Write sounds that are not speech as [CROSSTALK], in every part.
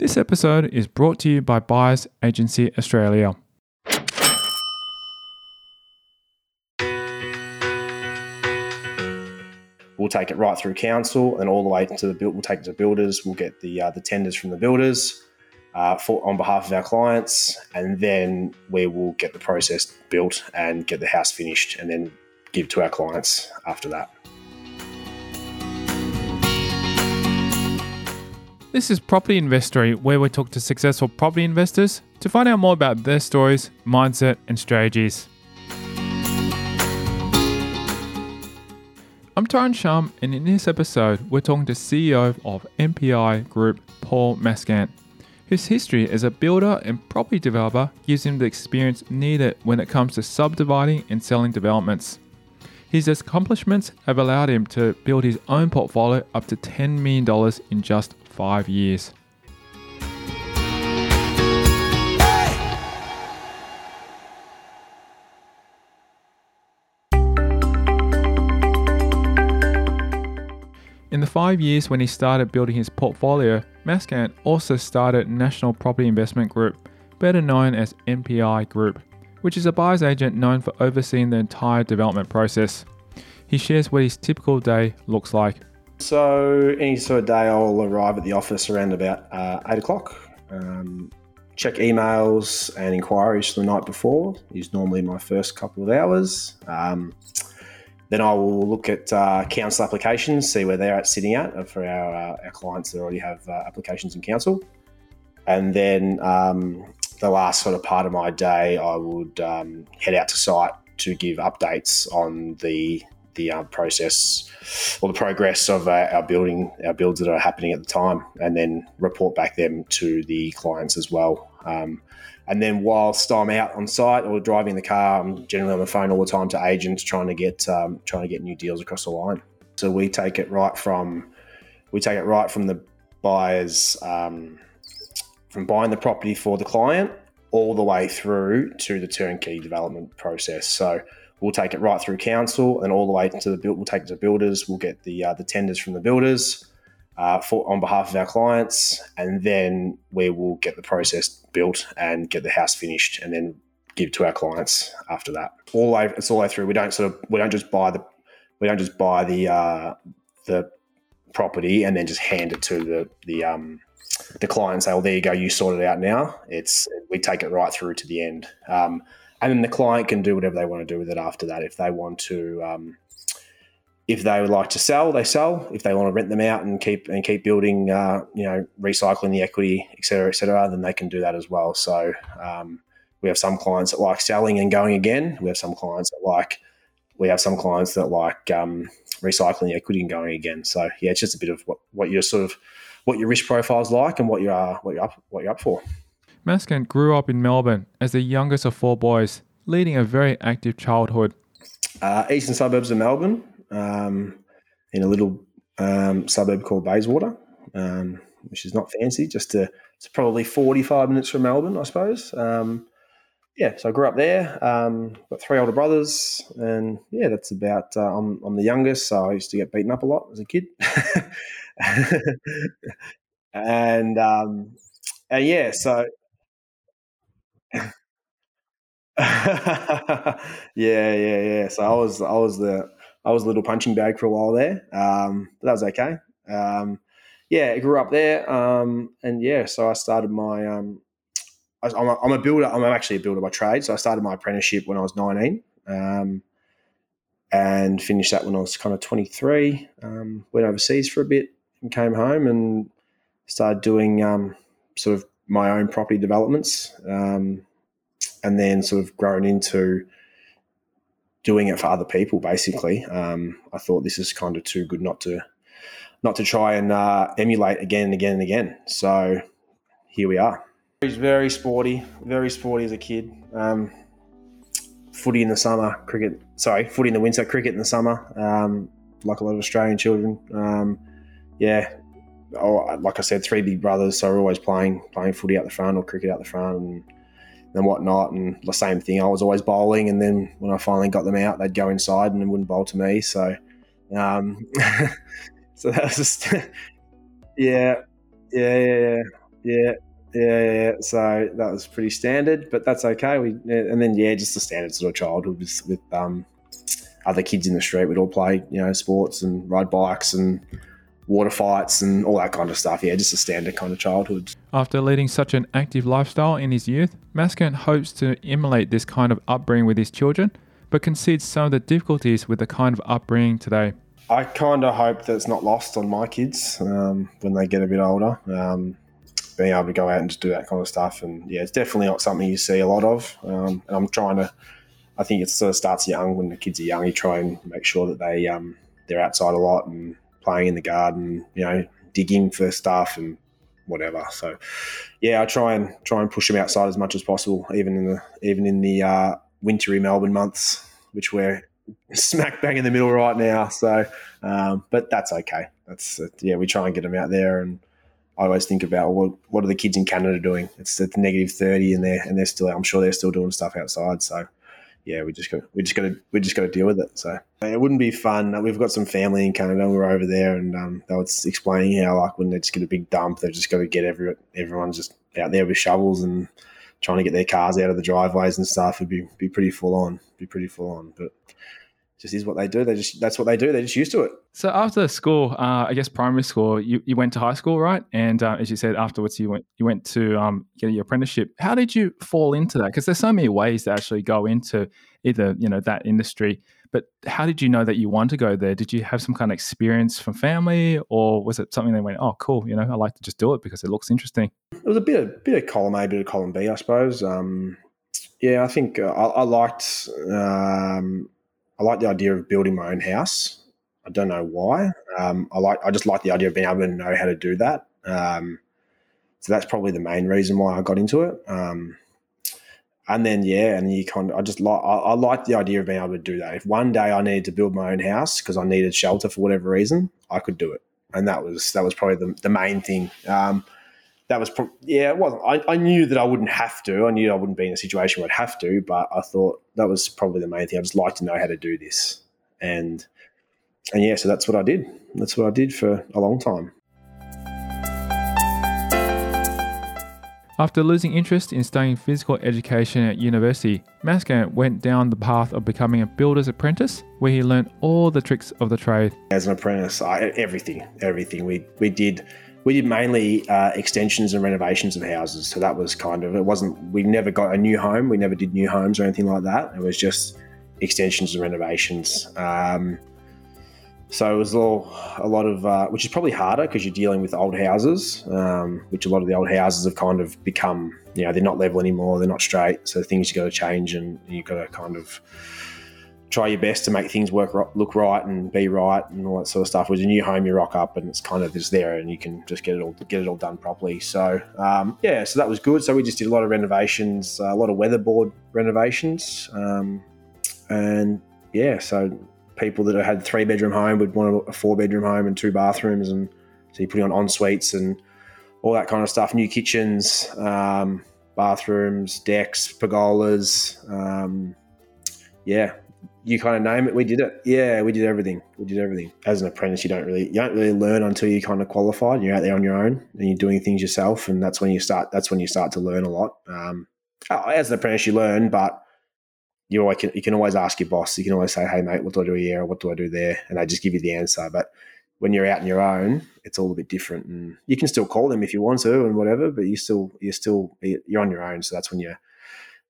This episode is brought to you by Buyers Agency Australia. We'll take it right through council and all the way to the build. We'll take it to builders. We'll get the uh, the tenders from the builders uh, for on behalf of our clients, and then we will get the process built and get the house finished, and then give to our clients after that. This is Property Investory, where we talk to successful property investors to find out more about their stories, mindset, and strategies. I'm Tyron Shum, and in this episode, we're talking to CEO of NPI Group, Paul Maaskant, whose history as a builder and property developer gives him the experience needed when it comes to subdividing and selling developments. His accomplishments have allowed him to build his own portfolio up to $10 million in just five years. In the five years when he started building his portfolio, Maaskant also started National Property Investment Group, better known as NPI Group, which is a buyer's agent known for overseeing the entire development process. He shares what his typical day looks like. So, any sort of day, I'll arrive at the office around about uh, eight o'clock. Um, check emails and inquiries from the night before is normally my first couple of hours. Um, then I will look at uh, council applications, see where they're at sitting at for our, uh, our clients that already have uh, applications in council. And then um, the last sort of part of my day, I would um, head out to site to give updates on the the uh, process or the progress of uh, our building, our builds that are happening at the time, and then report back them to the clients as well. Um, and then whilst I'm out on site or driving the car, I'm generally on the phone all the time to agents trying to get um, trying to get new deals across the line. So we take it right from we take it right from the buyers um, from buying the property for the client all the way through to the turnkey development process. So we'll take it right through council and all the way to the build. We'll take it to builders. We'll get the uh, the tenders from the builders uh, for on behalf of our clients, and then we will get the process built and get the house finished, and then give to our clients after that. All way, it's all the way through. We don't sort of we don't just buy the we don't just buy the uh, the property and then just hand it to the the um, the client and say, "Well, there you go, you sort it out now." It's we take it right through to the end, um, and then the client can do whatever they want to do with it after that. If they want to, um, if they would like to sell, they sell. If they want to rent them out and keep and keep building, uh, you know, recycling the equity, et cetera, et cetera, then they can do that as well. So um, we have some clients that like selling and going again. We have some clients that like we have some clients that like um, recycling the equity and going again. So yeah, it's just a bit of what, what your sort of what your risk profile is like and what you are what you're up what you're up for. Maaskant grew up in Melbourne as the youngest of four boys, leading a very active childhood. Uh, eastern suburbs of Melbourne, um, in a little um, suburb called Bayswater, um, which is not fancy. Just to, it's probably forty-five minutes from Melbourne, I suppose. Um, yeah, so I grew up there. Um, got three older brothers, and yeah, that's about. Uh, I'm, I'm the youngest, so I used to get beaten up a lot as a kid. [LAUGHS] and um, and yeah, so [LAUGHS] yeah, yeah, yeah. So I was I was the I was a little punching bag for a while there, um, but that was okay. Um, yeah, I grew up there, um, and yeah, so I started my. Um, I, am a, I'm a builder. I'm actually a builder by trade. So I started my apprenticeship when I was 19, um, and finished that when I was kind of 23. Um, went overseas for a bit and came home and started doing sort of my own property developments. Um, and then sort of grown into doing it for other people. Basically, um, I thought this is kind of too good not to not to try and uh, emulate again and again and again. So here we are. He's very sporty, very sporty as a kid. Um, footy in the summer, cricket. Sorry, footy in the winter, cricket in the summer. Um, like a lot of Australian children. Um, yeah, oh, like I said, three big brothers, so we're always playing playing footy out the front or cricket out the front and and whatnot. And the same thing, I was always bowling, and then when I finally got them out, they'd go inside and wouldn't bowl to me. So, um, [LAUGHS] so that was just, [LAUGHS] yeah, yeah, yeah, Yeah, yeah, yeah. So that was pretty standard, but that's okay. We and then yeah, just the standard sort of childhood with, with um, other kids in the street. We'd all play, you know, sports and ride bikes and water fights and all that kind of stuff. Yeah, just a standard kind of childhood. After leading such an active lifestyle in his youth, Maaskant hopes to emulate this kind of upbringing with his children, but concedes some of the difficulties with the kind of upbringing today. I kind of hope that it's not lost on my kids um, when they get a bit older. Um, being able to go out and just do that kind of stuff, and yeah, it's definitely not something you see a lot of. Um, and I'm trying to. I think it sort of starts young when the kids are young. You try and make sure that they um, they're outside a lot and playing in the garden, you know, digging for stuff and whatever. So, yeah, I try and try and push them outside as much as possible, even in the even in the uh, wintry Melbourne months, which we're [LAUGHS] smack bang in the middle right now. So, um, but that's okay. That's uh, yeah, we try and get them out there, and I always think about what what are the kids in Canada doing? It's at negative thirty, and they're and they're still. I'm sure they're still doing stuff outside. So, yeah, we just got we just got to we just got to deal with it. So it wouldn't be fun. We've got some family in Canada. We are over there, and um, they were explaining how like when they just get a big dump, they've just got to get every everyone's just out there with shovels and trying to get their cars out of the driveways and stuff. It'd be be pretty full on. Be pretty full on, but just is what they do. They just that's what they do. They're just used to it. So after school, uh, I guess primary school, you, you went to high school, right? And uh, as you said, afterwards you went you went to um, get your apprenticeship. How did you fall into that? Because there's so many ways to actually go into either you know that industry. But how did you know that you want to go there? Did you have some kind of experience from family, or was it something that went, "Oh, cool, you know, I like to just do it because it looks interesting"? It was a bit of bit of column A, bit of column B, I suppose. Um, yeah, I think uh, I, I, liked. Um, I like the idea of building my own house. I don't know why. Um, I like. I just like the idea of being able to know how to do that. Um, so that's probably the main reason why I got into it. Um, and then yeah, and you kind of, I just like I, I, like the idea of being able to do that. If one day I needed to build my own house because I needed shelter for whatever reason, I could do it, and that was that was probably the, the main thing. Um, that was pro- yeah, it wasn't. I, I knew that I wouldn't have to. I knew I wouldn't be in a situation where I'd have to, but I thought that was probably the main thing. I just like to know how to do this, and and yeah, so that's what I did. That's what I did for a long time. After losing interest in studying physical education at university, Maaskant went down the path of becoming a builder's apprentice, where he learned all the tricks of the trade. As an apprentice, I, everything, everything we we did we did mainly uh, extensions and renovations of houses. So that was kind of, it wasn't, we never got a new home. We never did new homes or anything like that. It was just extensions and renovations. Um, so it was all a lot of, uh, which is probably harder because you're dealing with old houses, um, which a lot of the old houses have kind of become, you know, they're not level anymore, they're not straight. So things you got to change and you've got to kind of, try your best to make things work look right and be right and all that sort of stuff. With a new home, you rock up and it's kind of just there, and you can just get it all get it all done properly. So um, yeah, so that was good. So we just did a lot of renovations, uh, a lot of weatherboard renovations, um, and yeah, so people that had three bedroom home would want a four bedroom home and two bathrooms, and so you put on en suites and all that kind of stuff. New kitchens, um, bathrooms, decks, pergolas. Um, yeah, you kind of name it. We did it. Yeah, we did everything. We did everything. As an apprentice, you don't really you don't really learn until you kind of qualified. You're out there on your own and you're doing things yourself, and that's when you start. That's when you start to learn a lot. Um, oh, as an apprentice, you learn, but you always can, you can always ask your boss. You can always say, "Hey, mate, what do I do here? What do I do there?" And they just give you the answer. But when you're out on your own, it's all a bit different. And you can still call them if you want to and whatever, but you still you're still you're on your own. So that's when you're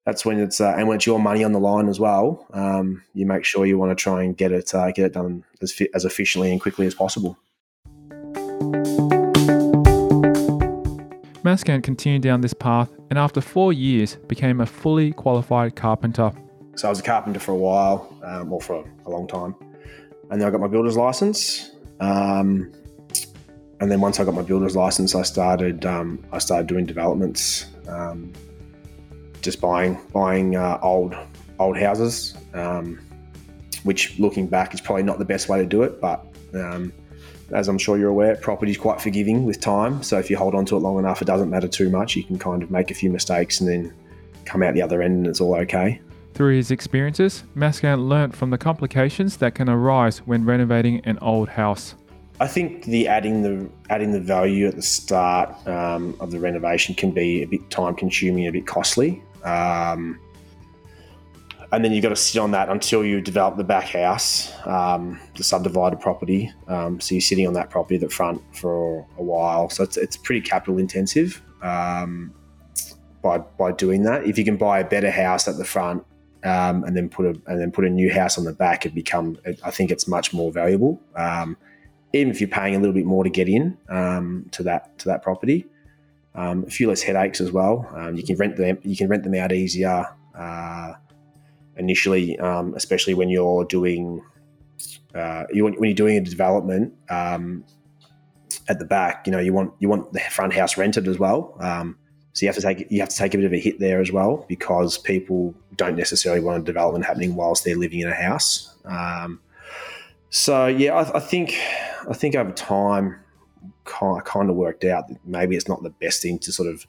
that's when it's uh, and when it's your money on the line as well. Um, you make sure you want to try and get it uh, get it done as fi- as efficiently and quickly as possible. Maaskant continued down this path and after four years became a fully qualified carpenter. So I was a carpenter for a while, um, or for a long time, and then I got my builder's license. Um, and then once I got my builder's license, I started um, I started doing developments. Just buying buying uh, old old houses, um, which looking back is probably not the best way to do it. But um, as I'm sure you're aware, property is quite forgiving with time. So if you hold on to it long enough, it doesn't matter too much. You can kind of make a few mistakes and then come out the other end and it's all okay. Through his experiences, Maaskant learnt from the complications that can arise when renovating an old house. I think the adding the adding the value at the start um, of the renovation can be a bit time consuming, a bit costly. Um, and then you've got to sit on that until you develop the back house, um, the subdivided property. Um, so you're sitting on that property at the front for a while. So it's, it's pretty capital intensive um, by by doing that. If you can buy a better house at the front um, and then put a and then put a new house on the back, it become I think it's much more valuable. Um, even if you're paying a little bit more to get in um, to that to that property, a few less headaches as well. you can rent them you can rent them out easier. Uh, initially, um, especially when you're doing uh, you, when you're doing a development um, at the back. You know, you want you want the front house rented as well. Um, so you have to take you have to take a bit of a hit there as well because people don't necessarily want a development happening whilst they're living in a house. Um, so yeah, I, I, think I think over time, kind kind of worked out that maybe it's not the best thing to sort of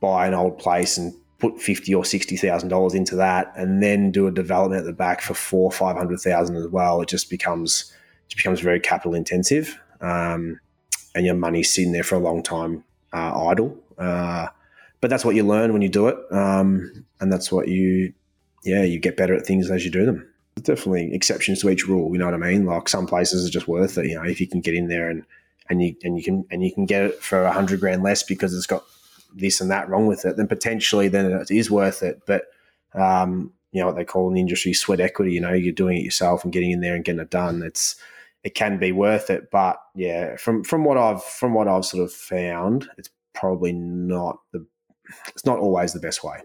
buy an old place and put fifty or sixty thousand dollars into that, and then do a development at the back for four five hundred thousand as well, it just becomes it becomes very capital intensive, um, and your money's sitting there for a long time uh, idle. Uh, but that's what you learn when you do it, um, and that's what you yeah you get better at things as you do them. There's definitely exceptions to each rule. You know what I mean? Like some places are just worth it. You know, if you can get in there and and you and you can and you can get it for a hundred grand less because it's got this and that wrong with it, then potentially then it is worth it. But um, you know what they call in the industry sweat equity. You know, you're doing it yourself and getting in there and getting it done. It's it can be worth it, but yeah, from from what I've from what I've sort of found, it's probably not the it's not always the best way.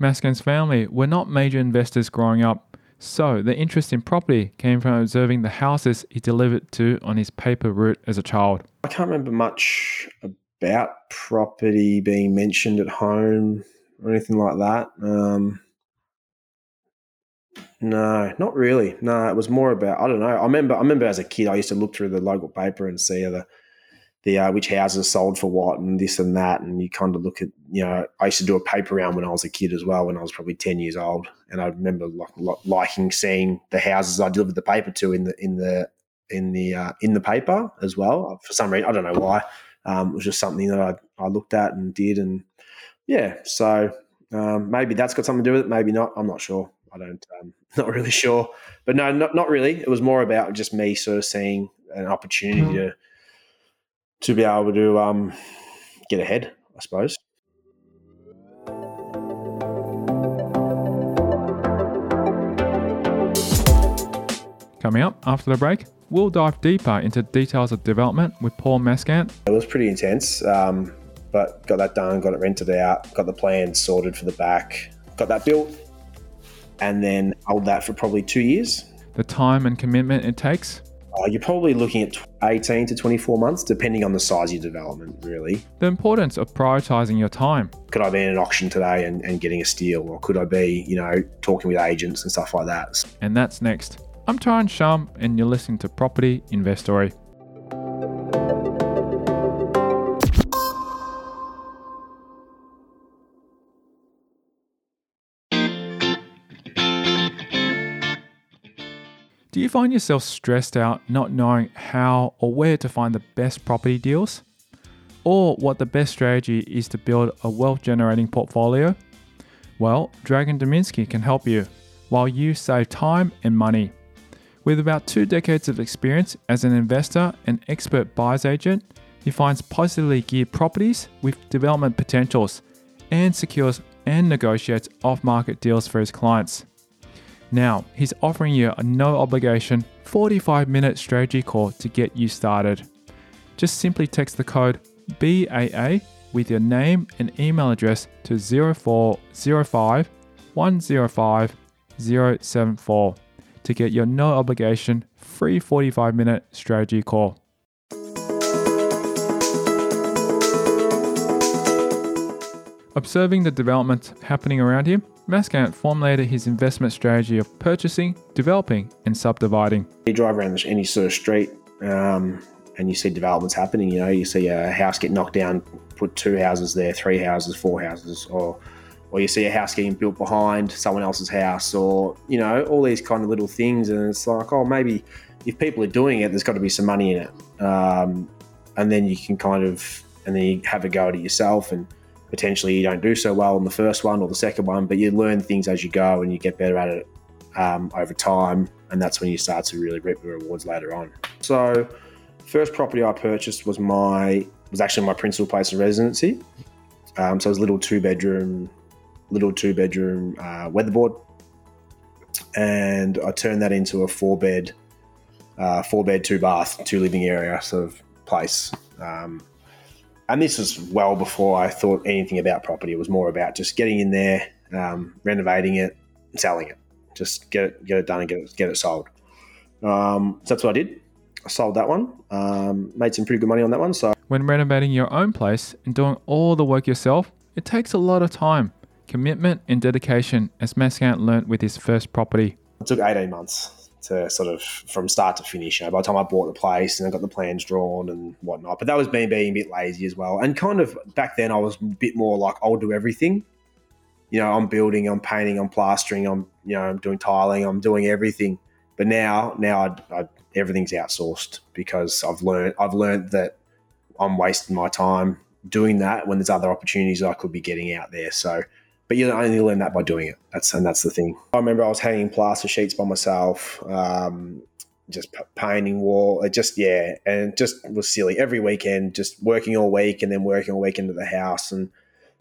Maaskant's family were not major investors growing up, so the interest in property came from observing the houses he delivered to on his paper route as a child. I can't remember much about property being mentioned at home or anything like that. Um, no, not really. No, it was more about I don't know. I remember I remember as a kid I used to look through the local paper and see the the uh, which houses sold for what and this and that, and you kind of look at you know I used to do a paper round when I was a kid as well when I was probably ten years old, and I remember like, liking seeing the houses I delivered the paper to in the in the in the uh, in the paper as well. For some reason, I don't know why. Um, it was just something that I, I looked at and did. And yeah, so um, maybe that's got something to do with it. Maybe not. I'm not sure. I don't, um, [LAUGHS] not really sure. But no, not, not really. It was more about just me sort of seeing an opportunity to, to be able to um, get ahead, I suppose. Coming up after the break, we'll dive deeper into details of development with Paul Maaskant. It was pretty intense, um, but got that done, got it rented out, got the plans sorted for the back, got that built, and then held that for probably two years. The time and commitment it takes? Uh, you're probably looking at 18 to 24 months, depending on the size of your development, really. The importance of prioritizing your time. Could I be in an auction today and, and getting a steal, or could I be, you know, talking with agents and stuff like that? And that's next. I'm Tyron Shum, and you're listening to Property Investory. Find yourself stressed out not knowing how or where to find the best property deals? Or what the best strategy is to build a wealth generating portfolio? Well, Dragon Dominski can help you while you save time and money. With about two decades of experience as an investor and expert buyer's agent, he finds positively geared properties with development potentials and secures and negotiates off market deals for his clients. Now, he's offering you a no obligation 45 minute strategy call to get you started. Just simply text the code BAA with your name and email address to 0405 105 074 to get your no obligation free 45 minute strategy call. Observing the developments happening around him, Maaskant formulated his investment strategy of purchasing, developing, and subdividing. You drive around any sort of street um, and you see developments happening. You know, you see a house get knocked down, put two houses there, three houses, four houses, or or you see a house getting built behind someone else's house, or you know all these kind of little things, and it's like, oh, maybe if people are doing it, there's got to be some money in it, um, and then you can kind of and then you have a go at it yourself, and potentially you don't do so well on the first one or the second one, but you learn things as you go and you get better at it um, over time, and that's when you start to really reap the rewards later on. So, first property I purchased was my was actually my principal place of residency. Um, so it was a little two bedroom, little two bedroom uh, weatherboard, and I turned that into a four bed, uh, four bed, two bath, two living area sort of place. Um, and this was well before I thought anything about property. It was more about just getting in there, um, renovating it, and selling it. Just get it, get it done and get it, get it sold. Um, so that's what I did. I sold that one. Um, made some pretty good money on that one. So When renovating your own place and doing all the work yourself, it takes a lot of time, commitment, and dedication, as Maaskant learnt with his first property. it took 18 months to sort of from start to finish. You know, by the time I bought the place and I got the plans drawn and whatnot, but that was me being a bit lazy as well. And kind of back then, I was a bit more like I'll do everything. You know, I'm building, I'm painting, I'm plastering, I'm you know, I'm doing tiling, I'm doing everything. But now, now I, I, everything's outsourced because I've learned I've learned that I'm wasting my time doing that when there's other opportunities I could be getting out there. So, but you only learn that by doing it. That's and that's the thing. I remember I was hanging plaster sheets by myself, um, just p- painting wall. It just yeah, and it just was silly every weekend, just working all week and then working all weekend at the house and.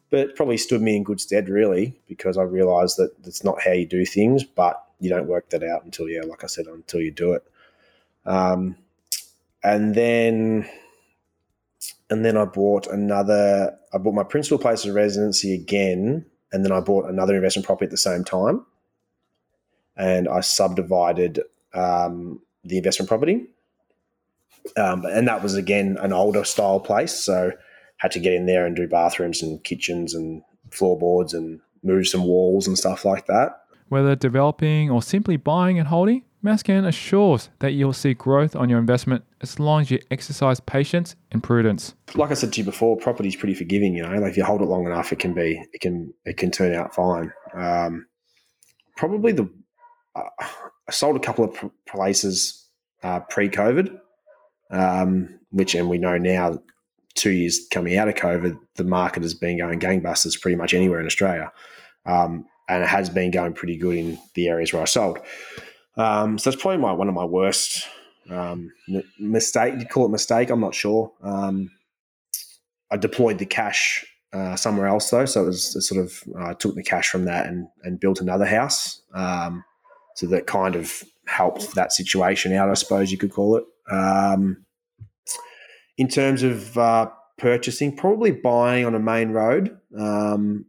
But it probably stood me in good stead, really, because I realised that it's not how you do things, but you don't work that out until, yeah, like I said, until you do it. Um, and then and then I bought another. I bought my principal place of residency again, and then I bought another investment property at the same time, and I subdivided um, the investment property, um, and that was again an older style place, so had to get in there and do bathrooms and kitchens and floorboards and move some walls and stuff like that. Whether developing or simply buying and holding, Maaskant assures that you'll see growth on your investment as long as you exercise patience and prudence. like I said to you before, property is pretty forgiving. You know, like if you hold it long enough, it can be, it can, it can turn out fine. Um, probably the, uh, I sold a couple of places uh, pre-COVID, um, which, and we know now, two years coming out of COVID, the market has been going gangbusters pretty much anywhere in Australia, um, and it has been going pretty good in the areas where I sold. Um, so that's probably my one of my worst um, mistake. You call it mistake? I'm not sure. Um, I deployed the cash uh, somewhere else though, so it was it sort of uh, took the cash from that and and built another house. Um, so that kind of helped that situation out, I suppose you could call it. Um, in terms of uh, purchasing, probably buying on a main road, um,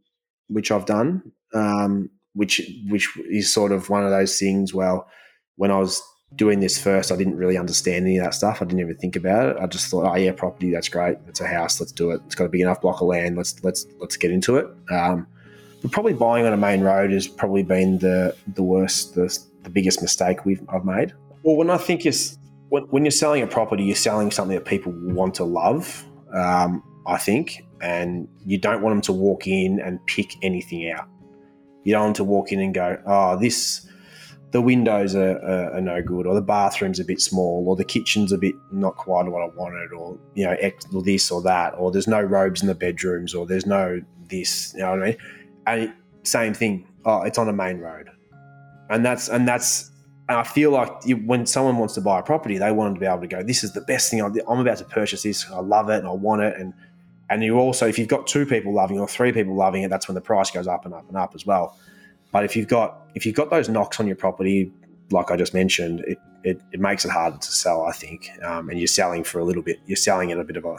which I've done, um, which which is sort of one of those things. Well, when I was doing this first, I didn't really understand any of that stuff. I didn't even think about it. I just thought, oh yeah, property, that's great. It's a house, let's do it. It's got a big enough block of land. Let's let's let's get into it. Um, but probably buying on a main road has probably been the the worst, the, the biggest mistake we've I've made. Well, when I think is when, when you're selling a property, you're selling something that people want to love. Um, I think, and you don't want them to walk in and pick anything out. You don't want to walk in and go, oh, this the windows are, are, are, no good, or the bathroom's a bit small, or the kitchen's a bit not quite what I wanted, or you know, X, or this or that, or there's no robes in the bedrooms, or there's no this. You know what I mean? And same thing. Oh, it's on a main road, and that's and that's. And I feel like when someone wants to buy a property, they want to be able to go, "This is the best thing. I'm about to purchase this. I love it, and I want it." And and you also, if you've got two people loving or three people loving it, that's when the price goes up and up and up as well. But if you've got if you've got those knocks on your property, like I just mentioned, it it, it makes it harder to sell. I think, um, and you're selling for a little bit. You're selling at a bit of a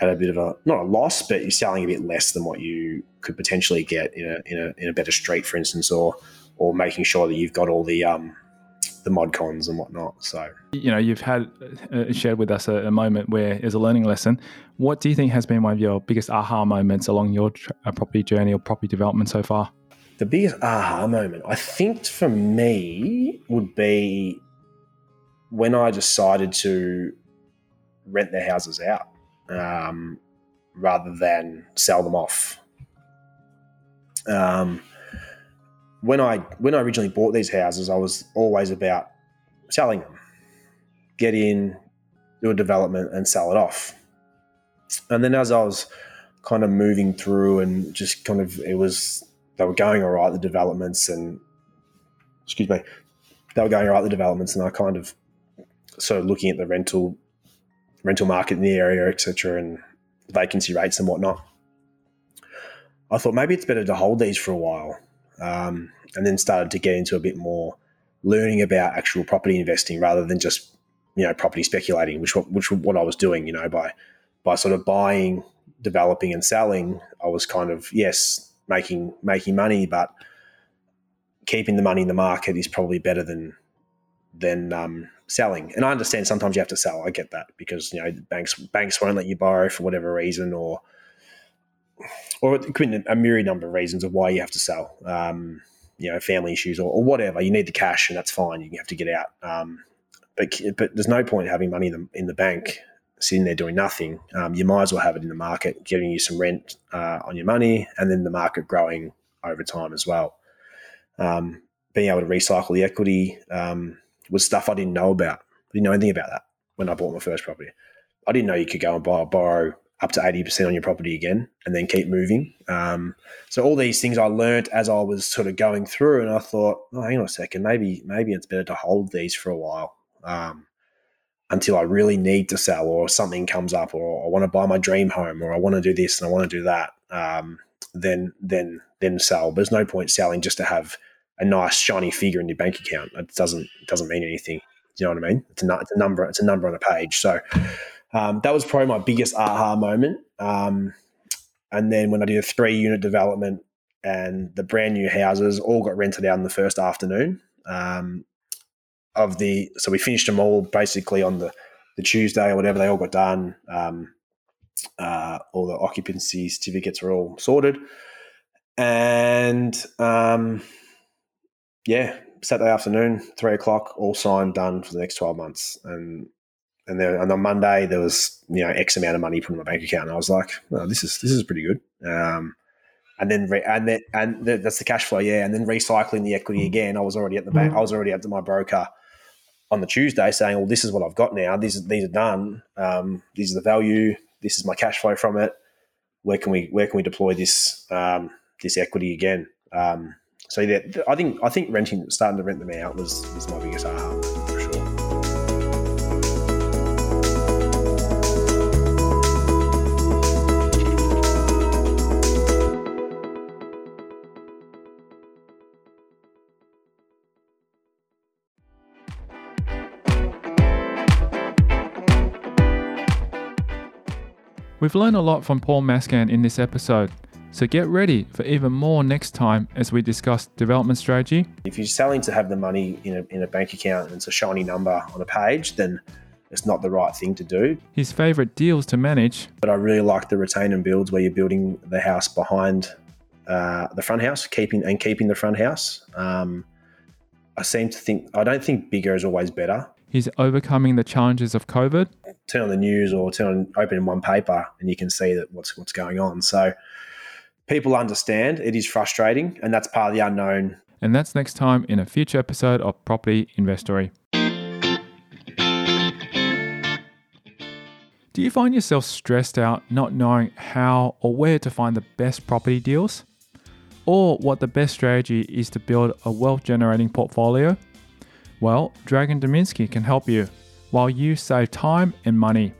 at a bit of a not a loss, but you're selling a bit less than what you could potentially get in a in a in a better street, for instance, or or making sure that you've got all the um, the mod cons and whatnot. So you know, you've had uh, shared with us a, a, moment where it's a learning lesson. What do you think has been one of your biggest aha moments along your tra- uh, property journey or property development so far? the biggest aha moment, I think for me, would be when I decided to rent their houses out um, rather than sell them off. Um, when I when I originally bought these houses, I was always about selling them. get in, do a development, and sell it off. And then as I was kind of moving through and just kind of it was they were going all right the developments and excuse me they were going all right the developments and I kind of started looking at the rental rental market in the area etc and vacancy rates and whatnot. I thought maybe it's better to hold these for a while, um, and then started to get into a bit more learning about actual property investing rather than just you know property speculating, which which what I was doing. You know by by sort of buying, developing, and selling, I was kind of yes making making money, but keeping the money in the market is probably better than than um, selling. And I understand sometimes you have to sell. I get that because you know banks banks won't let you borrow for whatever reason, or or it could be a myriad number of reasons of why you have to sell. Um, you know, family issues or, or, whatever. You need the cash, and that's fine. You have to get out. Um, but but there's no point having money in the, in the bank sitting there doing nothing. Um, you might as well have it in the market, giving you some rent uh, on your money, and then the market growing over time as well. Um, being able to recycle the equity, um, was stuff I didn't know about. I didn't know anything about that when I bought my first property. I didn't know you could go and buy, borrow up to 80% on your property again and then keep moving. Um, so all these things I learned as I was sort of going through and I thought, oh, hang on a second, maybe, maybe it's better to hold these for a while um, until I really need to sell or something comes up or I want to buy my dream home or I want to do this and I want to do that. Um, then, then, then sell. There's no point selling just to have – a nice shiny figure in your bank account. It doesn't it doesn't mean anything. Do you know what I mean? It's a, it's a number. It's a number on a page. So um, that was probably my biggest aha moment. Um, and then when I did a three unit development and the brand new houses all got rented out in the first afternoon um, of the. So we finished them all basically on the the Tuesday or whatever. They all got done. Um, uh, all the occupancy certificates were all sorted, and um, yeah, Saturday afternoon, three o'clock, all signed, done for the next twelve months, and and then and on Monday there was you know X amount of money put in my bank account, and I was like, oh, this is this is pretty good. Um, and then re- and then and the, that's the cash flow, yeah. And then recycling the equity again. I was already at the bank. I was already at my broker on the Tuesday saying, "Well, this is what I've got now. These these are done. Um, these are the value. This is my cash flow from it. Where can we where can we deploy this um, this equity again?" Um, so yeah, I think I think renting, starting to rent them out was was my biggest We've learned a lot from Paul Maaskant in this episode. So get ready for even more next time as we discuss development strategy. If you're selling to have the money in a, in a bank account and it's a shiny number on a page, then it's not the right thing to do. His favorite deals to manage. But I really like the retain and builds where you're building the house behind uh, the front house, keeping and keeping the front house. Um, I seem to think I don't think bigger is always better. He's overcoming the challenges of COVID. Turn on the news or turn on open in one paper and you can see that what's what's going on. So people understand it is frustrating, and that's part of the unknown. And that's next time in a future episode of Property Investory. Do you find yourself stressed out not knowing how or where to find the best property deals? Or what the best strategy is to build a wealth generating portfolio? Well, Dragon Dominski can help you while you save time and money.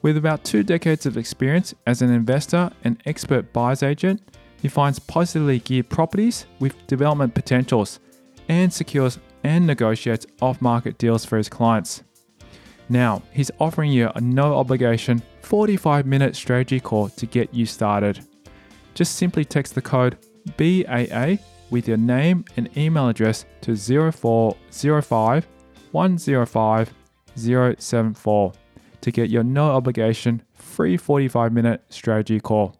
With about two decades of experience as an investor and expert buyer's agent, he finds positively geared properties with development potentials and secures and negotiates off market deals for his clients. Now, he's offering you a no obligation 45 minute strategy call to get you started. Just simply text the code BAA with your name and email address to 0405 105 074 to get your no obligation free 45 minute strategy call.